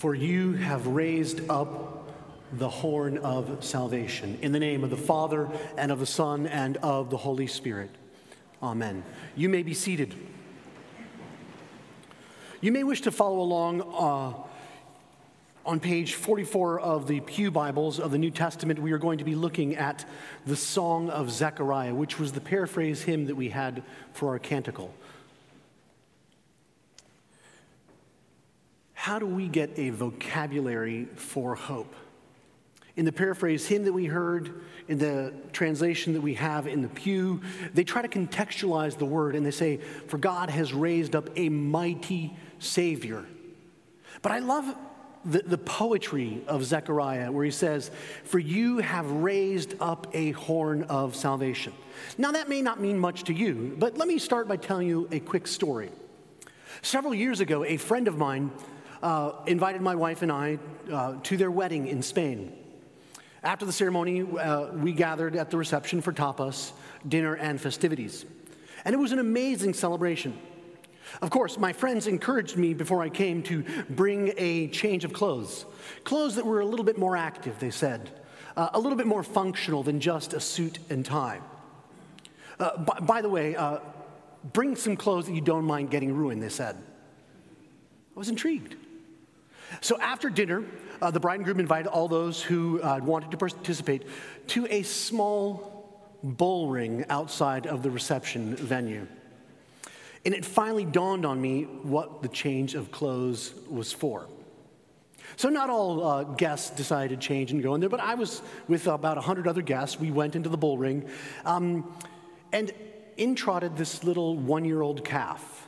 For you have raised up the horn of salvation. In the name of the Father, and of the Son, and of the Holy Spirit. Amen. You may be seated. You may wish to follow along uh, on page 44 of the Pew Bibles of the New Testament. We are going to be looking at the Song of Zechariah, which was the paraphrase hymn that we had for our canticle. How do we get a vocabulary for hope? In the paraphrase hymn that we heard, in the translation that we have in the pew, they try to contextualize the word and they say, For God has raised up a mighty Savior. But I love the, the poetry of Zechariah where he says, For you have raised up a horn of salvation. Now, that may not mean much to you, but let me start by telling you a quick story. Several years ago, a friend of mine uh, invited my wife and I uh, to their wedding in Spain. After the ceremony, uh, we gathered at the reception for tapas, dinner, and festivities. And it was an amazing celebration. Of course, my friends encouraged me before I came to bring a change of clothes. Clothes that were a little bit more active, they said, uh, a little bit more functional than just a suit and tie. Uh, by, by, the way, uh, bring some clothes that you don't mind getting ruined, they said. I was intrigued. So after dinner, uh, the bride and groom invited all those who uh, wanted to participate to a small bull ring outside of the reception venue. And it finally dawned on me what the change of clothes was for. So, not all uh, guests decided to change and go in there, but I was with about 100 other guests. We went into the bull ring, um, and in trotted this little one year old calf.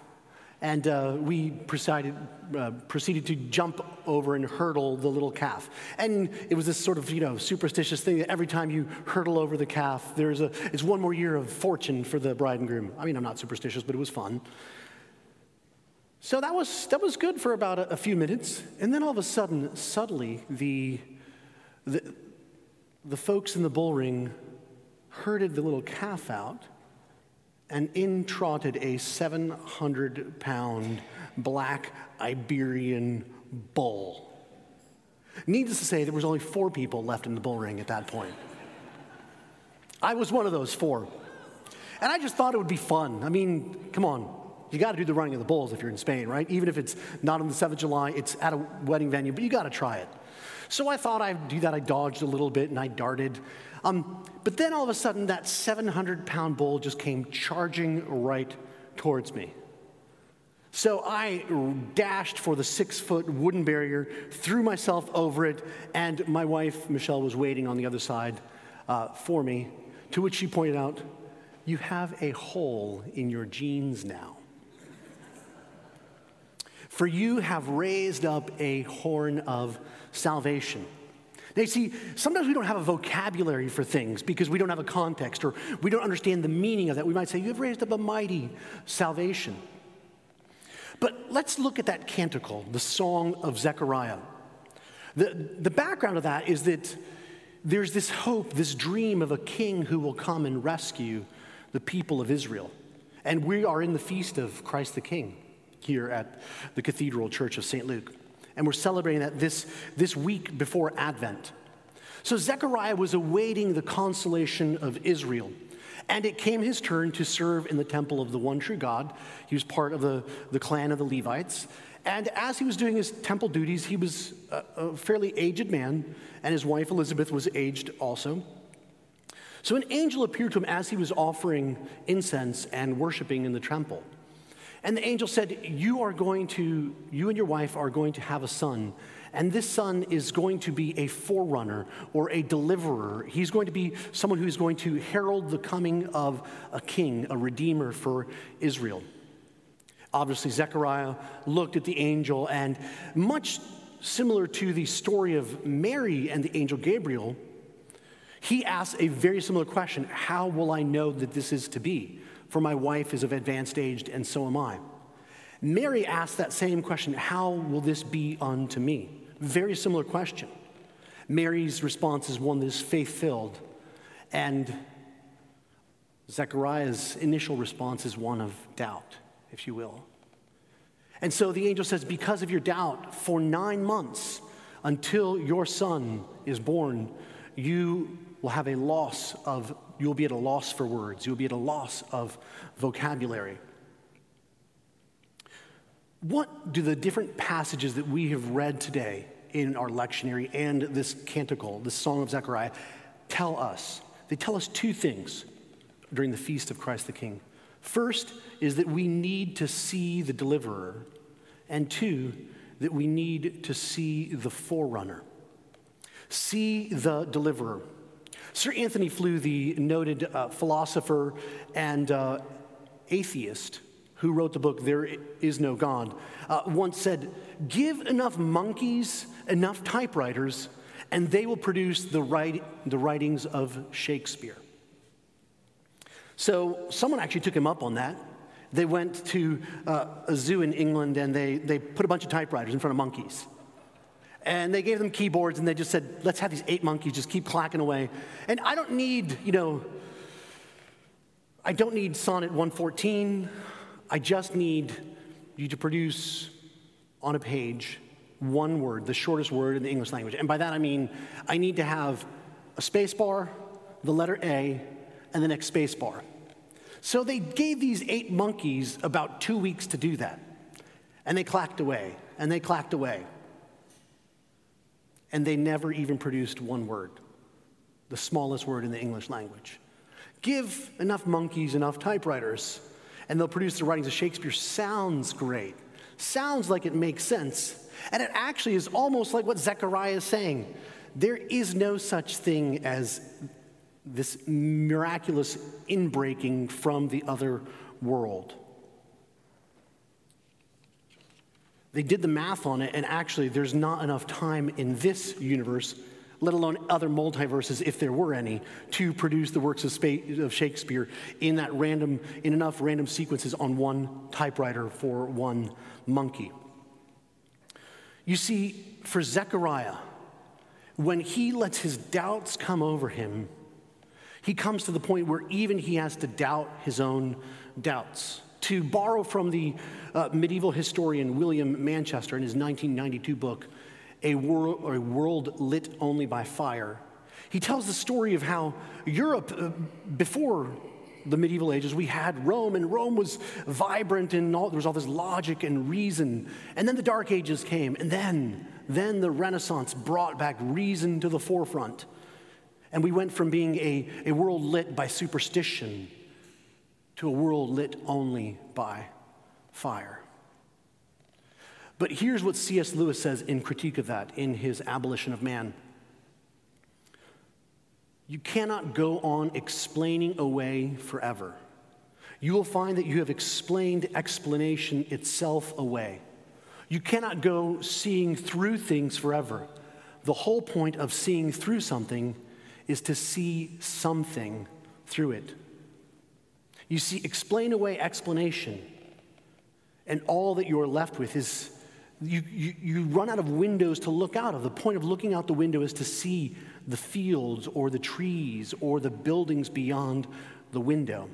And uh, we proceeded, uh, proceeded to jump over and hurdle the little calf. And it was this sort of, you know, superstitious thing that every time you hurdle over the calf, there's a, it's one more year of fortune for the bride and groom. I mean, I'm not superstitious, but it was fun. So that was, that was good for about a, a few minutes. And then all of a sudden, subtly, the, the, the folks in the bull ring herded the little calf out and in trotted a 700 pound black Iberian bull. Needless to say, there was only four people left in the bull ring at that point. I was one of those four. And I just thought it would be fun. I mean, come on. You got to do the running of the bulls if you're in Spain, right? Even if it's not on the 7th of July, it's at a wedding venue, but you got to try it. So I thought I'd do that. I dodged a little bit and I darted. Um, but then all of a sudden, that 700 pound bull just came charging right towards me. So I dashed for the six foot wooden barrier, threw myself over it, and my wife, Michelle, was waiting on the other side uh, for me. To which she pointed out, You have a hole in your jeans now. For you have raised up a horn of salvation. Now, you see, sometimes we don't have a vocabulary for things because we don't have a context or we don't understand the meaning of that. We might say, You have raised up a mighty salvation. But let's look at that canticle, the Song of Zechariah. The, the background of that is that there's this hope, this dream of a king who will come and rescue the people of Israel. And we are in the feast of Christ the King here at the Cathedral Church of St. Luke and we're celebrating that this, this week before Advent. So Zechariah was awaiting the consolation of Israel. And it came his turn to serve in the temple of the one true God. He was part of the, the clan of the Levites. And as he was doing his temple duties, he was a, a fairly aged man, and his wife Elizabeth was aged also. So an angel appeared to him as he was offering incense and worshiping in the temple. And the angel said, You are going to, you and your wife are going to have a son. And this son is going to be a forerunner or a deliverer. He's going to be someone who's going to herald the coming of a king, a redeemer for Israel. Obviously, Zechariah looked at the angel, and much similar to the story of Mary and the angel Gabriel, he asked a very similar question How will I know that this is to be? For my wife is of advanced age, and so am I. Mary asked that same question How will this be unto me? Very similar question. Mary's response is one that is faith filled, and Zechariah's initial response is one of doubt, if you will. And so the angel says, Because of your doubt, for nine months until your son is born, you will have a loss of, you'll be at a loss for words, you'll be at a loss of vocabulary. What do the different passages that we have read today in our lectionary and this canticle, this Song of Zechariah, tell us? They tell us two things during the feast of Christ the King. First is that we need to see the deliverer, and two, that we need to see the forerunner. See the deliverer. Sir Antony Flew, the noted uh, philosopher and uh, atheist who wrote the book There Is No God, uh, once said, Give enough monkeys enough typewriters, and they will produce the, write, the writings of Shakespeare. So someone actually took him up on that. They went to uh, a zoo in England and they, they put a bunch of typewriters in front of monkeys. And they gave them keyboards and they just said, let's have these eight monkeys just keep clacking away. And I don't need, you know, I don't need Sonnet 114. I just need you to produce on a page one word, the shortest word in the English language. And by that I mean I need to have a space bar, the letter A, and the next space bar. So they gave these eight monkeys about two weeks to do that. And they clacked away, and they clacked away. And they never even produced one word, the smallest word in the English language. Give enough monkeys enough typewriters, and they'll produce the writings of Shakespeare. Sounds great. Sounds like it makes sense. And it actually is almost like what Zechariah is saying. There is no such thing as this miraculous inbreaking from the other world. They did the math on it, and actually, there's not enough time in this universe, let alone other multiverses, if there were any, to produce the works of, Shakespeare in that random, in enough random sequences on one typewriter for one monkey. You see, for Zechariah, when he lets his doubts come over him, he comes to the point where even he has to doubt his own doubts. To borrow from the uh, medieval historian William Manchester in his 1992 book, a world, a world Lit Only by Fire, he tells the story of how Europe, uh, before the medieval ages, we had Rome, and Rome was vibrant and all, there was all this logic and reason. And then the Dark Ages came, and then, then the Renaissance brought back reason to the forefront. And we went from being a, a world lit by superstition to a world lit only by fire. But here's what C.S. Lewis says in critique of that in his Abolition of Man. You cannot go on explaining away forever. You will find that you have explained explanation itself away. You cannot go seeing through things forever. The whole point of seeing through something is to see something through it. You see, explain away explanation, and all that you're left with is you, you, you run out of windows to look out of. The point of looking out the window is to see the fields or the trees or the buildings beyond the window.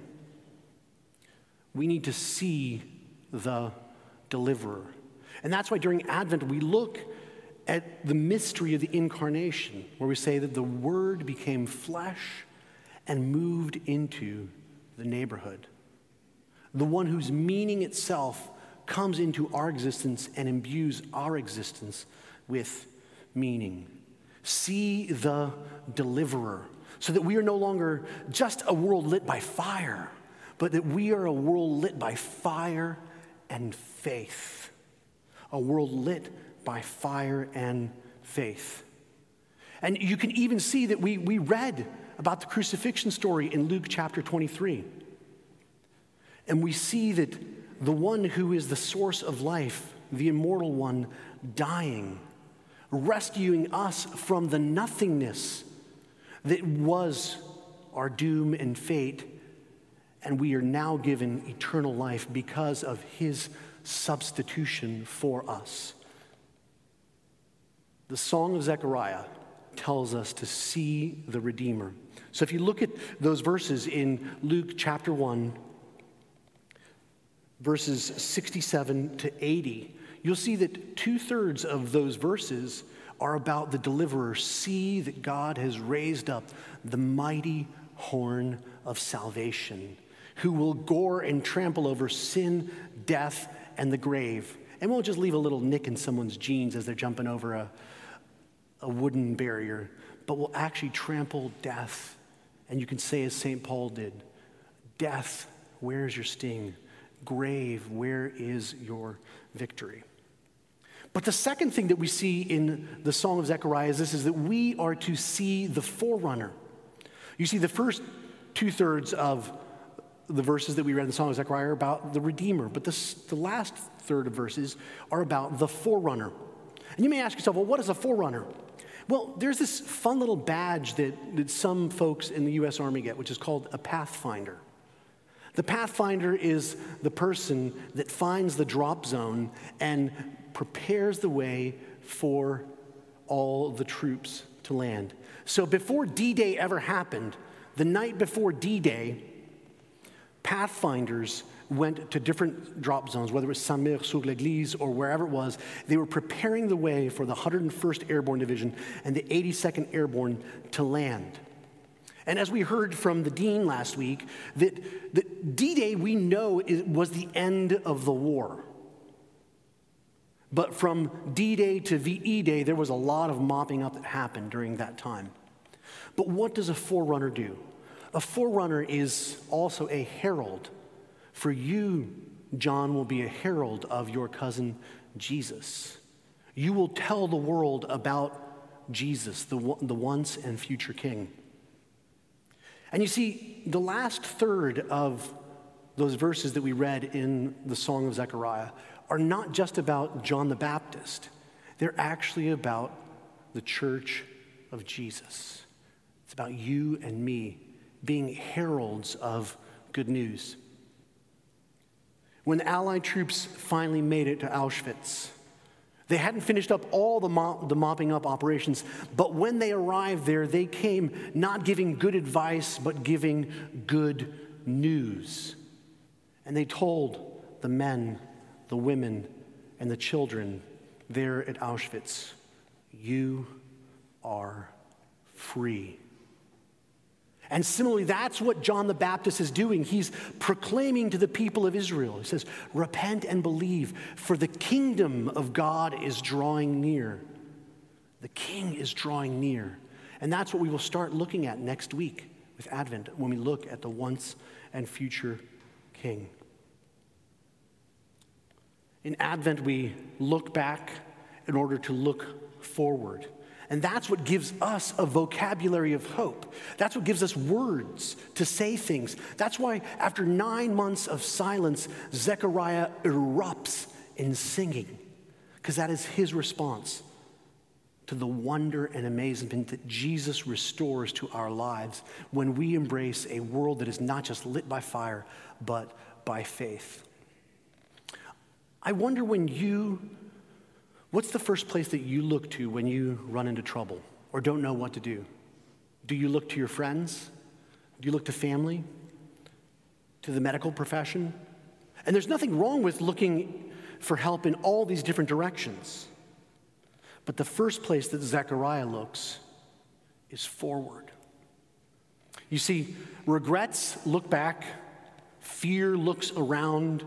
We need to see the deliverer. And that's why during Advent we look at the mystery of the incarnation, where we say that the Word became flesh and moved into the neighborhood. The one whose meaning itself comes into our existence and imbues our existence with meaning. See the deliverer, so that we are no longer just a world lit by fire, but that we are a world lit by fire and faith. A world lit by fire and faith. And you can even see that we, we read about the crucifixion story in Luke chapter 23. And we see that the one who is the source of life, the immortal one, dying, rescuing us from the nothingness that was our doom and fate. And we are now given eternal life because of his substitution for us. The Song of Zechariah tells us to see the Redeemer. So if you look at those verses in Luke chapter 1, verses 67 to 80, you'll see that two thirds of those verses are about the deliverer. See that God has raised up the mighty horn of salvation, who will gore and trample over sin, death, and the grave. And won't just leave a little nick in someone's jeans as they're jumping over a, a wooden barrier, but will actually trample death. And you can say, as St. Paul did, Death, where is your sting? Grave, where is your victory? But the second thing that we see in the Song of Zechariah is this is that we are to see the forerunner. You see, the first two thirds of the verses that we read in the Song of Zechariah are about the Redeemer, but this, the last third of verses are about the forerunner. And you may ask yourself, well, what is a forerunner? Well, there's this fun little badge that, that some folks in the US Army get, which is called a Pathfinder. The Pathfinder is the person that finds the drop zone and prepares the way for all the troops to land. So before D Day ever happened, the night before D Day, Pathfinders went to different drop zones, whether it was Saint-Mère sur l'Église or wherever it was. They were preparing the way for the 101st Airborne Division and the 82nd Airborne to land. And as we heard from the dean last week, that, that D Day we know was the end of the war. But from D Day to VE Day, there was a lot of mopping up that happened during that time. But what does a forerunner do? A forerunner is also a herald. For you, John will be a herald of your cousin Jesus. You will tell the world about Jesus, the, the once and future king. And you see, the last third of those verses that we read in the Song of Zechariah are not just about John the Baptist, they're actually about the church of Jesus. It's about you and me being heralds of good news. When Allied troops finally made it to Auschwitz, they hadn't finished up all the, mop, the mopping up operations, but when they arrived there, they came not giving good advice, but giving good news. And they told the men, the women, and the children there at Auschwitz, You are free. And similarly, that's what John the Baptist is doing. He's proclaiming to the people of Israel. He says, Repent and believe, for the kingdom of God is drawing near. The king is drawing near. And that's what we will start looking at next week with Advent when we look at the once and future king. In Advent, we look back in order to look forward. And that's what gives us a vocabulary of hope. That's what gives us words to say things. That's why, after nine months of silence, Zechariah erupts in singing, because that is his response to the wonder and amazement that Jesus restores to our lives when we embrace a world that is not just lit by fire, but by faith. I wonder when you What's the first place that you look to when you run into trouble or don't know what to do? Do you look to your friends? Do you look to family? To the medical profession? And there's nothing wrong with looking for help in all these different directions. But the first place that Zechariah looks is forward. You see, regrets look back, fear looks around,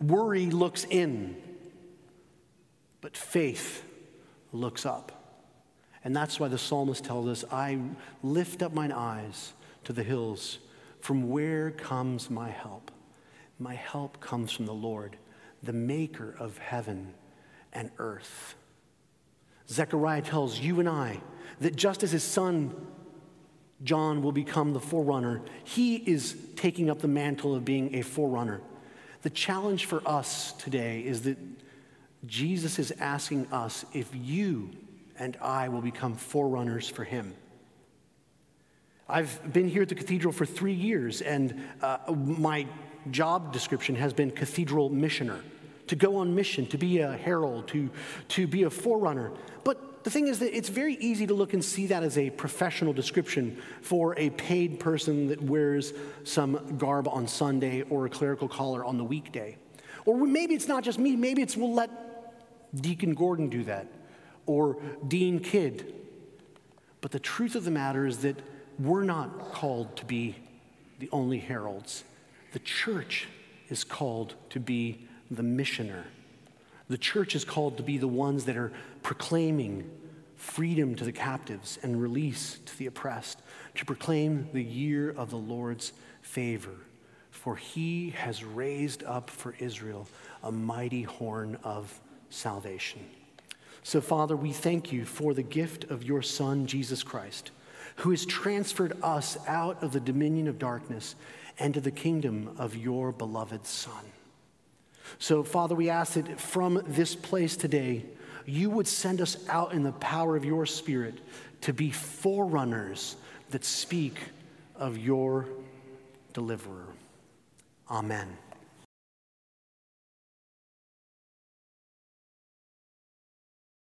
worry looks in. But faith looks up. And that's why the psalmist tells us, I lift up mine eyes to the hills. From where comes my help? My help comes from the Lord, the maker of heaven and earth. Zechariah tells you and I that just as his son John will become the forerunner, he is taking up the mantle of being a forerunner. The challenge for us today is that Jesus is asking us if you and I will become forerunners for him. I've been here at the cathedral for three years, and uh, my job description has been cathedral missioner to go on mission, to be a herald, to, to be a forerunner. But the thing is that it's very easy to look and see that as a professional description for a paid person that wears some garb on Sunday or a clerical collar on the weekday. Or maybe it's not just me, maybe it's we'll let Deacon Gordon do that or Dean Kidd. But the truth of the matter is that we're not called to be the only heralds. The church is called to be the missioner. The church is called to be the ones that are proclaiming freedom to the captives and release to the oppressed, to proclaim the year of the Lord's favor. For he has raised up for Israel a mighty horn of salvation. So, Father, we thank you for the gift of your Son, Jesus Christ, who has transferred us out of the dominion of darkness and to the kingdom of your beloved Son. So, Father, we ask that from this place today, you would send us out in the power of your Spirit to be forerunners that speak of your deliverer. Amen.